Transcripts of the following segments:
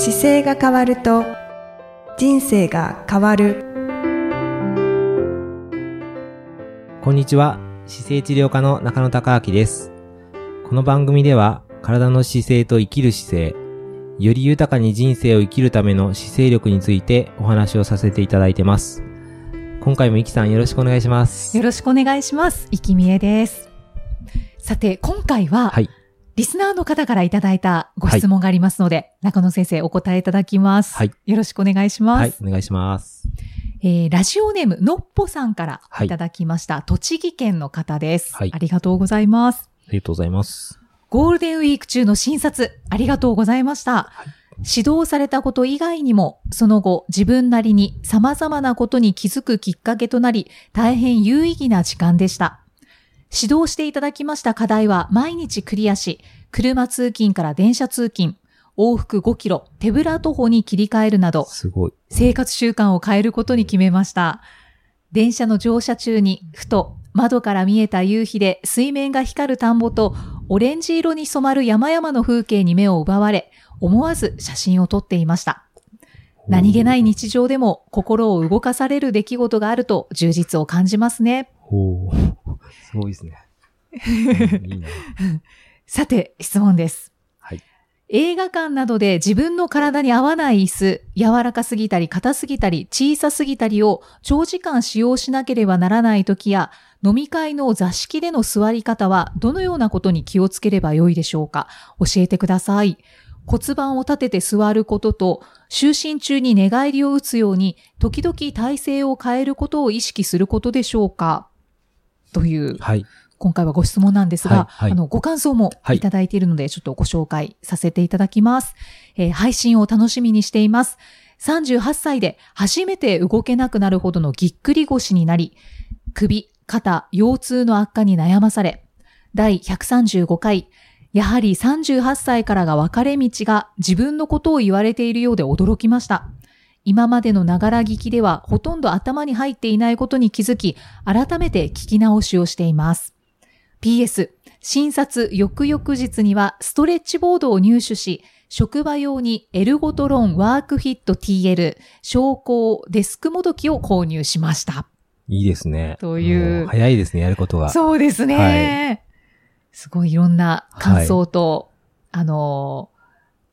姿勢が変わると人生が変わるこんにちは。姿勢治療科の中野孝明です。この番組では、体の姿勢と生きる姿勢、より豊かに人生を生きるための姿勢力についてお話をさせていただいてます。今回もイキさんよろしくお願いします。よろしくお願いします。いきみえです。さて、今回は、はい。リスナーの方からいただいたご質問がありますので、中野先生お答えいただきます。はい。よろしくお願いします。はい。お願いします。えーラジオネーム、のっぽさんからはいいただきました、栃木県の方です、はいありがとうございます。ありがとうございます。ゴールデンウィーク中の診察、ありがとうございました。指導されたこと以外にも、その後、自分なりに様々なことに気づくきっかけとなり、大変有意義な時間でした。指導していただきました課題は毎日クリアし、車通勤から電車通勤、往復5キロ、手ぶら徒歩に切り替えるなど、すごい。生活習慣を変えることに決めました。電車の乗車中に、ふと窓から見えた夕日で水面が光る田んぼとオレンジ色に染まる山々の風景に目を奪われ、思わず写真を撮っていました。何気ない日常でも心を動かされる出来事があると充実を感じますね。おーすごいですね。うんいいな。さて、質問です。はい。映画館などで自分の体に合わない椅子、柔らかすぎたり硬すぎたり小さすぎたりを長時間使用しなければならない時や、飲み会の座敷での座り方はどのようなことに気をつければよいでしょうか？教えてください。骨盤を立てて座ることと、就寝中に寝返りを打つように、時々体勢を変えることを意識することでしょうか？というはい。今回はご質問なんですが、はいはいあの、ご感想もはいいただいているので、ちょっとご紹介させていただきます。えー配信を楽しみにしています。38歳で初めて動けなくなるほどのぎっくり腰になり、首、肩、腰痛の悪化に悩まされ、第135回、やはり38歳からが分かれ道が自分のことを言われているようで驚きました。今までのながら聞きではほとんど頭に入っていないことに気づき、改めて聞き直しをしています。PS、診察翌々日にはストレッチボードを入手し、職場用にエルゴトロンワークフィット TL 昇降デスクもどきを購入しました。いいですね。というも早いですね、やることが。そうですね。はすごいいろんな感想と、あのー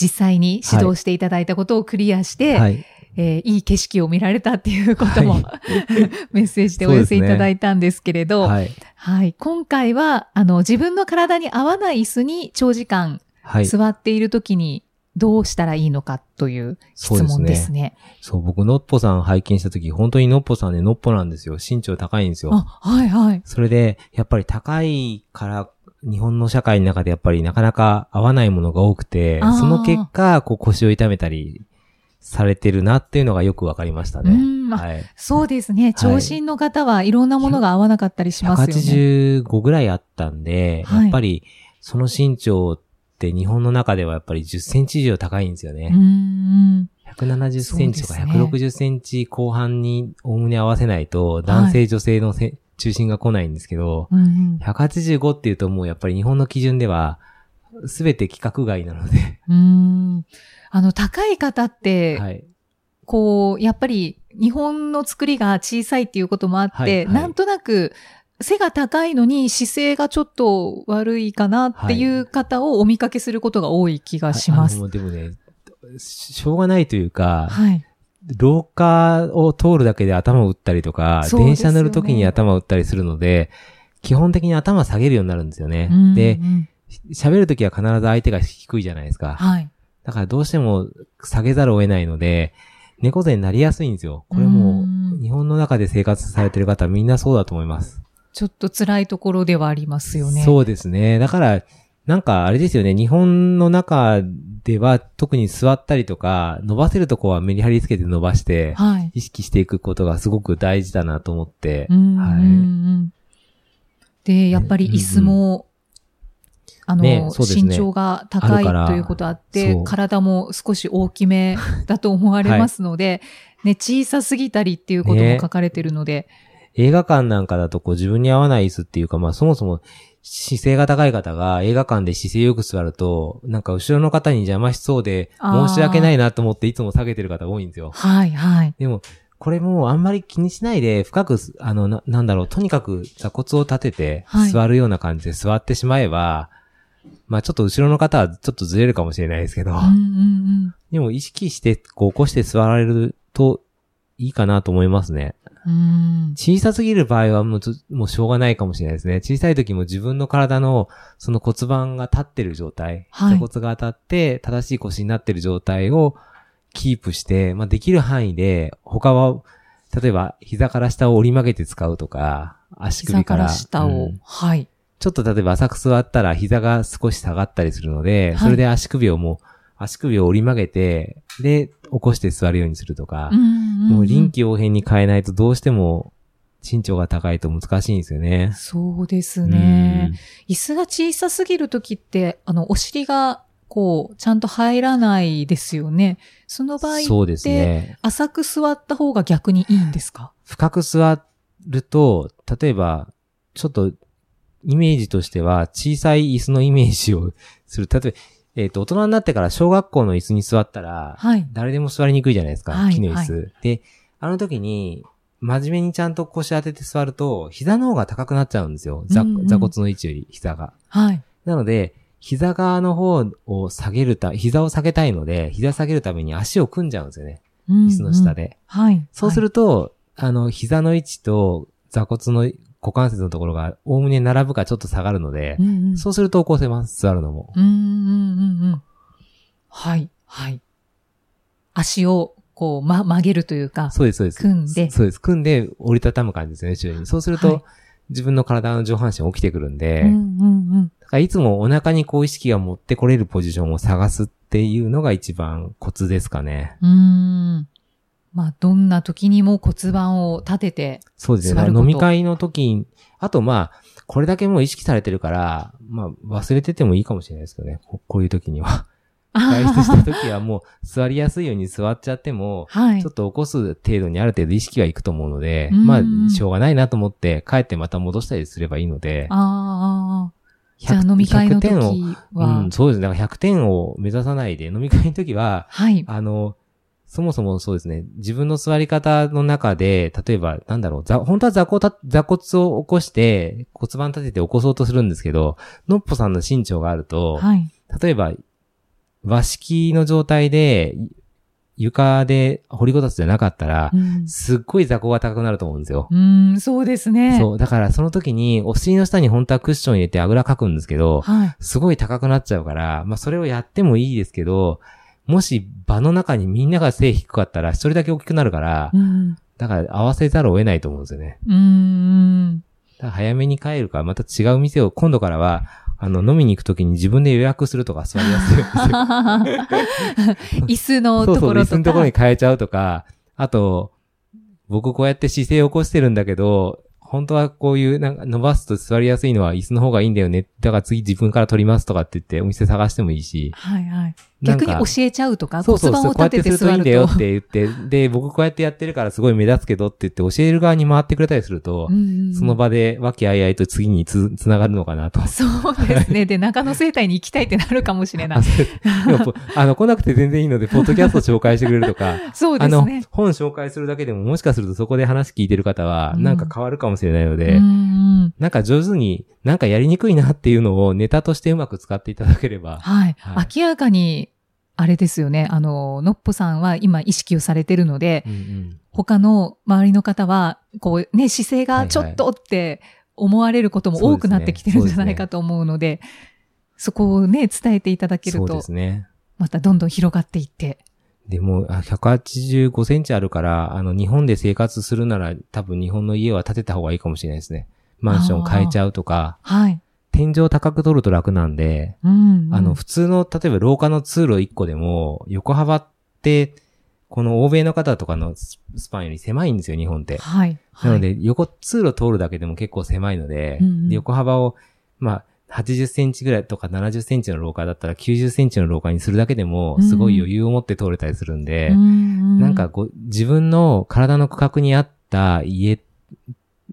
実際に指導していただいたことをクリアして、はい。えーいい景色を見られたっていうことも、は メッセージでお寄せいただいたんですけれど、はい。はい。今回は、あの、自分の体に合わない椅子に長時間はい。座っているときにどうしたらいいのかという質問ですね。そう、僕、のっぽさん拝見したとき、本当にのっぽさんね、のっぽなんですよ。身長高いんですよ。あ、はいはい。それで、やっぱり高いから、日本の社会の中でやっぱりなかなか合わないものが多くてその結果、こう腰を痛めたりされてるなっていうのがよくわかりましたね。はい。そうですね。長身の方はいろんなものが合わなかったりしますよね。185ぐらいあったんで、はいやっぱり、その身長って日本の中ではやっぱり10センチ以上高いんですよね。うーん。170センチとかそうですね160センチ後半におおむね合わせないと、男性女性のせ、中心が来ないんですけど、うんうん185っていうともうやっぱり日本の基準では、すべて規格外なので、うーん。あの、高い方って、はい。こう、やっぱり日本の作りが小さいっていうこともあって、はいはいなんとなく背が高いのに姿勢がちょっと悪いかなっていう方をお見かけすることが多い気がします。あのでもね、しょうがないというか、はい。廊下を通るだけで頭を打ったりとか、ね電車乗るときに頭を打ったりするので、基本的に頭下げるようになるんですよね。うんでう、ん喋るときは必ず相手が低いじゃないですか。はい。だからどうしても下げざるを得ないので、猫背になりやすいんですよ。これも日本の中で生活されてる方はみんなそうだと思います。ちょっと辛いところではありますよね。そうですね。だから、なんかあれですよね、日本の中では特に座ったりとか、伸ばせるとこはメリハリつけて伸ばして、はい。意識していくことがすごく大事だなと思って、はうんで、やっぱり椅子も、あの、ねね。身長が高いということあって体も少し大きめ だと思われますので、ね、小さすぎたりっていうことも書かれてるので、映画館なんかだとこう自分に合わない椅子っていうか、まあそもそも姿勢が高い方が映画館で姿勢よく座ると、なんか後ろの方に邪魔しそうで、申し訳ないなと思っていつも下げてる方が多いんですよ。はい、はい。でも、これもうあんまり気にしないで、深くす、あの、な、なんだろう、とにかく座骨を立ててはい、座るような感じで座ってしまえば、まあちょっと後ろの方はちょっとずれるかもしれないですけど、うんうんうん。でも意識して、こう起こして座られるといいかなと思いますね。うん。小さすぎる場合はもうず、もうしょうがないかもしれないですね。小さい時も自分の体のその骨盤が立ってる状態、はい座骨が当たって正しい腰になってる状態をキープして、まあできる範囲で、他は、例えば膝から下を折り曲げて使うとか、足首か、膝からら下を、うんはい。ちょっと例えば浅く座ったら膝が少し下がったりするので、はいそれで足首をもう、足首を折り曲げて、で、起こして座るようにするとか、うんうんうんもう臨機応変に変えないとどうしても身長が高いと難しいんですよね。そうですね。椅子が小さすぎるときって、あの、お尻が、こう、ちゃんと入らないですよね。その場合って、そうですね。浅く座った方が逆にいいんですか？深く座ると、例えば、ちょっと、イメージとしては、小さい椅子のイメージをする。例えば、えっ、と、大人になってから小学校の椅子に座ったら、はい。誰でも座りにくいじゃないですか。はい木の椅子。で、あの時に、真面目にちゃんと腰当てて座ると、膝の方が高くなっちゃうんですよ。座うんうん座骨の位置より膝が。はい。なので、膝側の方を下げるた、膝を下げたいので、膝下げるために足を組んじゃうんですよね。椅椅子の下。で。はい。そうすると、あの、膝の位置と座骨の股関節のところが、おおむね並ぶかちょっと下がるのではい、、うんうん、そうすると起こせます、座るのも。うんうんうんうん。はい。はい。足を、こう、ま、曲げるというか、そうです、そうです。組んでそうです。組んで折りたたむ感じですね、後ろに。そうすると、はい自分の体の上半身起きてくるんで、うんうんうん。だからいつもお腹にこう意識が持ってこれるポジションを探すっていうのが一番コツですかね。うーん。まあ、どんな時にも骨盤を立てて、そうですね。飲み会の時に、あとまあ、これだけもう意識されてるから、まあ忘れててもいいかもしれないですけどね。ここういう時には。外出した時はもう座りやすいように座っちゃっても、はいちょっ。と起こす程度にある程度意識はいくと思うので、うんまあ、しょうがないなと思って、帰ってまた戻したりすればいいので、ああじゃあ100飲み会の時100点を、は、うん、そうですね。だから100点を目指さないで、飲み会の時は、はい。あの、そもそもそうですね、自分の座り方の中で、例えば、なんだろう、ざ本当は座骨た座骨を起こして、骨盤立てて起こそうとするんですけど、のっぽさんの身長があると、はい。例えば、和式の状態で、床で掘りごたつじゃなかったらう、んすっごい座高が高くなると思うんですよ。うーん、そうですね。そう。だからその時に、お尻の下に本当はクッション入れてあぐらかくんですけど、はい。すごい高くなっちゃうから、まあそれをやってもいいですけど、もし場の中にみんなが背低かったら一人だけ大きくなるからう、ん。だから合わせざるを得ないと思うんですよね。うーん。早めに帰るか、また違う店を、今度からは、あの、飲みに行くときに自分で予約するとか座りやすいようにする椅子のそうそう、ところと椅子のところにか。変えちゃうとか、あと、僕こうやって姿勢を起こしてるんだけど、本当はこういう、なんか伸ばすと座りやすいのは椅子の方がいいんだよね。だから次自分から取りますとかって言ってお店探してもいいし。はいはい。逆に教えちゃうとか、そうそうそう、骨盤を立てて座るするといいんだよっと。て言って、で、僕こうやってやってるからすごい目立つけどって言って教える側に回ってくれたりすると、その場で和気あいあいと次につ、つながるのかなと。そうですね。で、中野生態に行きたいってなるかもしれないあ。の、来なくて全然いいので、ポッドキャスト紹介してくれるとか、そうであのすね。、本紹介するだけでも、もしかするとそこで話聞いてる方は、うんなんか変わるかもしれないので、なんか上手に、なんかやりにくいなっていうのをネタとしてうまく使っていただければ。はい。はい明らかに、あれですよね。あの、のっぽさんは今意識をされてるので、うんうん他の周りの方は、こうね、姿勢がちょっとって思われることも多くなってきてるんじゃないかと思うので、そこをね、伝えていただけるそうでと、すね。またどんどん広がっていって。でも、あ185センチあるから、あの、日本で生活するなら、多分日本の家は建てた方がいいかもしれないですね。マンション変えちゃうとか、はい。天井高く取ると楽なんで、うん、うん。あの、普通の、例えば廊下の通路1個でも、横幅って、この欧米の方とかのススパンより狭いんですよ、日本って。はい。なので、横、通路通るだけでも結構狭いので、うんうんで横幅を、まあ、80センチぐらいとか70センチの廊下だったら90センチの廊下にするだけでも、すごい余裕を持って通れたりするんで、うんうんなんかこう、自分の体の区画に合った家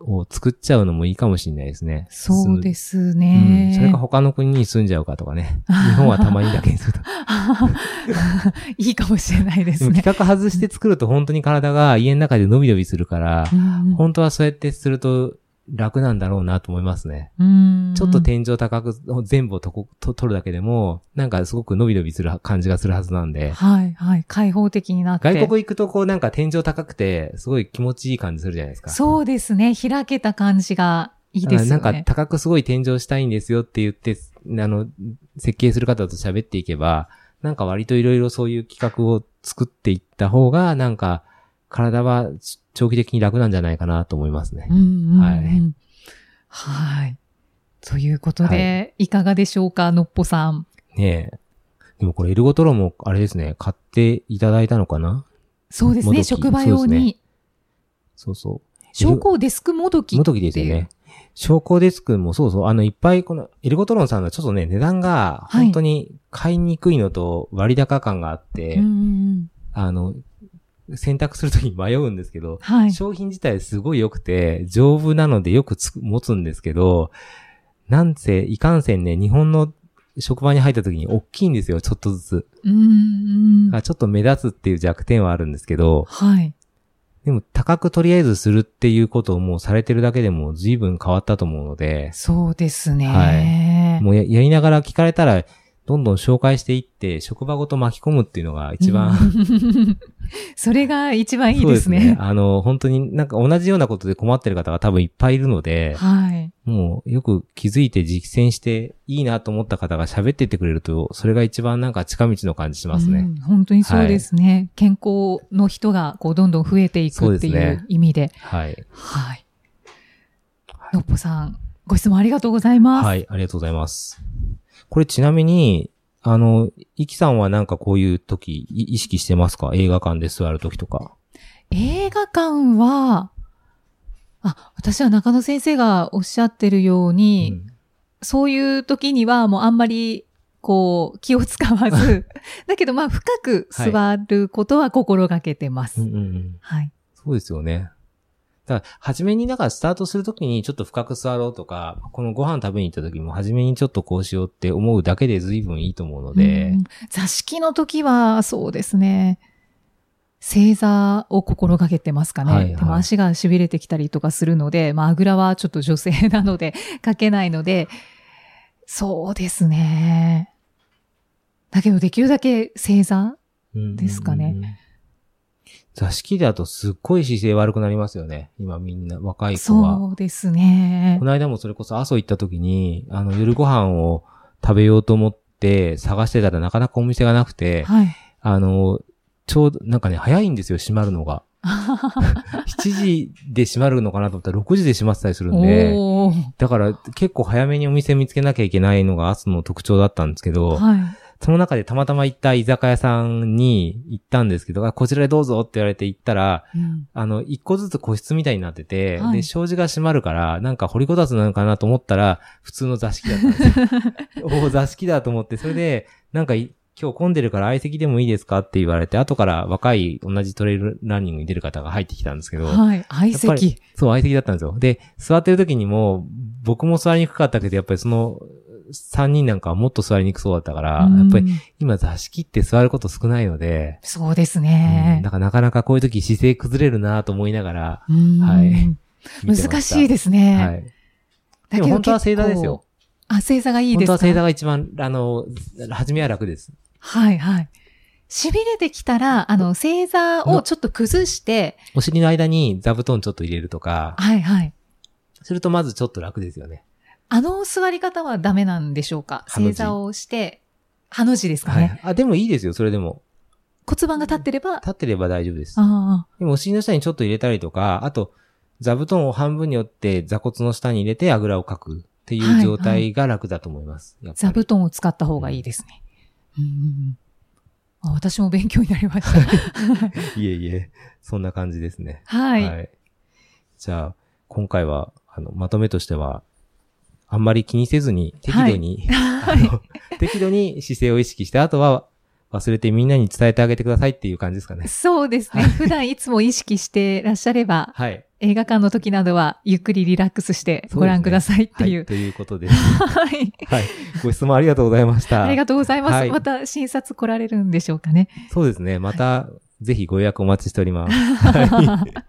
を作っちゃうのもいいかもしれないですね。。そうですすうねん。。それか他の国に住んじゃうかとかね。日本はたまにだけにすると。いいかもしれないでですもね。企画外して作ると本当に体が家の中で伸び伸びするから、うん本当はそうやってすると楽なんだろうなと思いますね。うんちょっと天井高く全部をとこと取るだけでも、なんかすごく伸び伸びする感じがするはずなんで。はい、はい。開放的になって。外国行くとこうなんか天井高くて、すごい気持ちいい感じするじゃないですか。そうですね。開けた感じがいいですよね。なんか高くすごい天井したいんですよって言って、あの、設計する方と喋っていけば、なんか割といろいろそういう企画を作っていった方が、なんか体は長期的に楽なんじゃないかなと思いますねう。んうんうん、はいはい。ということで、い、かがでしょうか、のっぽさん。ねえ。でもこれエルゴトロもあれですね、買っていただいたのかな？そうですね、職場用に。そうそう。昇降デスクもどき。もどきですよね。。昇降デスクもそうそう、あの、いっぱいこの、エルゴトロンさんのちょっとね、値段が、はい本当に買いにくいのと割高感があって、うんうんうん。あの、選択するときに迷うんですけど、はい。商品自体すごい良くて、丈夫なのでよくつく持つんですけど、なんせ、いかんせんね、日本の職場に入った時に大きいんですよ、ちょっとずつ。うんうん。あちょっと目立つっていう弱点はあるんですけど、はい。でも高くとりあえずするっていうことをもうされてるだけでも随分変わったと思うので、そうですね。はいもうややりながら聞かれたら、どんどん紹介していって、職場ごと巻き込むっていうのが一番、うん。それが一番いいそうですね。あの、本当になんか同じようなことで困ってる方が多分いっぱいいるので、はい。もうよく気づいて実践していいなと思った方が喋ってってくれると、それが一番なんか近道の感じしますね。うん本当にそうですね。健康の人がこうどんどん増えていくっていそう意味で。はい。はい。のっぽさん、ご質問ありがとうございます。はい、ありがとうございます。これちなみに、あの、イキさんはなんかこういう時い意識してますか？映画館で座る時とか。映画館は、あ、私は中野先生がおっしゃってるように、うんそういう時にはもうあんまり、こう、気を使わず、だけどまあ深く座ることは心がけてます。うんうんうんはい。そうですよね。だから、初めに、だからスタートするときにちょっと深く座ろうとか、このご飯食べに行った時も初めにちょっとこうしようって思うだけで随分いいと思うので、うん座敷の時は、そうですね。正座を心がけてますかね。はいはいでも足が痺れてきたりとかするので、まあ、あぐらはちょっと女性なので 書けないので、そうですね。だけど、できるだけ正座うんですかね。座敷だとすっごい姿勢悪くなりますよね。今みんな、若い子は。そうですねこ。の間もそれこそ阿蘇行った時に、あの、夜ご飯を食べようと思って探してたらなかなかお店がなくて、はい。あの、ちょうど、なんかね、早いんですよ、閉まるのが。7時で閉まるのかなと思ったら6時で閉まってたりするんで、だから結構早めにお店見つけなきゃいけないのが阿蘇の特徴だったんですけど、はい。その中でたまたま行った居酒屋さんに行ったんですけど、あこちらでどうぞって言われて行ったら、うんあの、一個ずつ個室みたいになってて、はいで、障子が閉まるから、なんか掘りこたつなのかなと思ったら、普通の座敷だったんですよ。おお、座敷だと思って、それで、なんかい、今日混んでるから相席でもいいですかって言われて、後から若い同じトレイルランニングに出る方が入ってきたんですけど、はい。相席。そう、相席だったんですよ。で、座ってる時にも、僕も座りにくかったけど、やっぱりその、3人なんかはもっと座りにくそうだったから、うんやっぱり今座敷って座ること少ないので、そうですうんねだ。からなかなかこういう時姿勢崩れるなと思いながら、うんはい 難しいですね。はい。だでも本当は正座ですよ。あ、正座がいいですか？本当は正座が一番、あの、初めは楽です。はいはい。痺れてきたら、あの、正座をちょっと崩して、お尻の間に座布団ちょっと入れるとか、はいはい。するとまずちょっと楽ですよね。あの座り方はダメなんでしょうか？正座をして、ハの字ですかね。はい。あ、でもいいですよ、それでも。骨盤が立ってれば、立ってれば大丈夫です。あでもお尻の下にちょっと入れたりとか、あと、座布団を半分に折って座骨の下に入れてあぐらをかくっていう状態が楽だと思います。やっぱりあ座布団を使った方がいいですね。うんうん私も勉強になりました。いえいえ、そんな感じですね。はい。じゃあ、今回は、あの、まとめとしては、あんまり気にせずに、適度に、あの 適度に姿勢を意識して、あとは忘れてみんなに伝えてあげてくださいっていう感じですかね。そうですね。普段いつも意識してらっしゃれば、はい。映画館の時などはゆっくりリラックスしてご覧くださいっていう。はい、ということです。はい。はい。ご質問ありがとうございました。ありがとうございます。はいまた診察来られるんでしょうかね。そうですね。また、ぜひご予約お待ちしております。はい。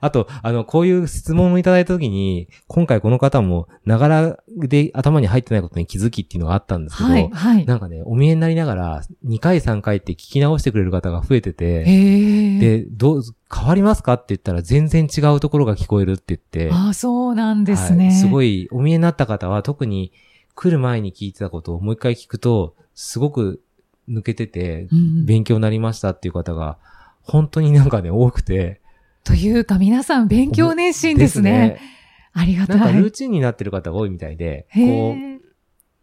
あと、あの、こういう質問をいただいたときに、今回この方も、ながらで頭に入ってないことに気づきっていうのがあったんですけど、はい。はい。なんかね、お見えになりながら、2回3回って聞き直してくれる方が増えてて。で、どう、変わりますかって言ったら全然違うところが聞こえるって言って、ああ、そうなんですね。はいすごい。い、お見えになった方は特に来る前に聞いてたことをもう一回聞くと、すごく抜けてて、うん、勉強になりましたっていう方が、本当になんかね、多くて。というか、皆さん勉強熱心ですね。ありがたい。なんかルーチンになってる方が多いみたいで、へこえ。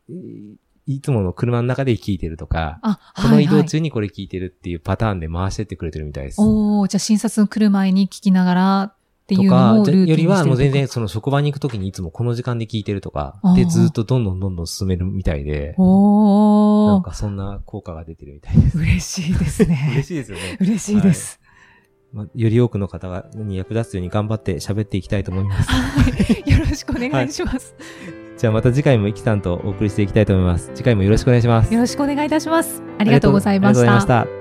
う、いつもの車の中で聞いてるとか、あ、この移動はいはい中にこれ聞いてるっていうパターンで回してってくれてるみたいです。おーじゃあ診察来る前に聞きながらっていうのとかも、ルーティンよりはもう全と然その職場に行くときにいつもこの時間で聞いてるとかでずっとどんどんどんどん進めるみたいで、なんかそんな効果が出てるみたいです。嬉しいですね。嬉しいですよね。嬉しいです。まあより多くの方がに役立つように頑張って喋っていきたいと思います。はい。よろしくお願いします。じゃあまた次回もイキさんとお送りしていきたいと思います。次回もよろしくお願いします。よろしくお願いいたします。ありがとうございましありがとうございた。た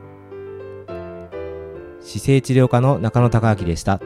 姿勢治療科の中野孝明でした。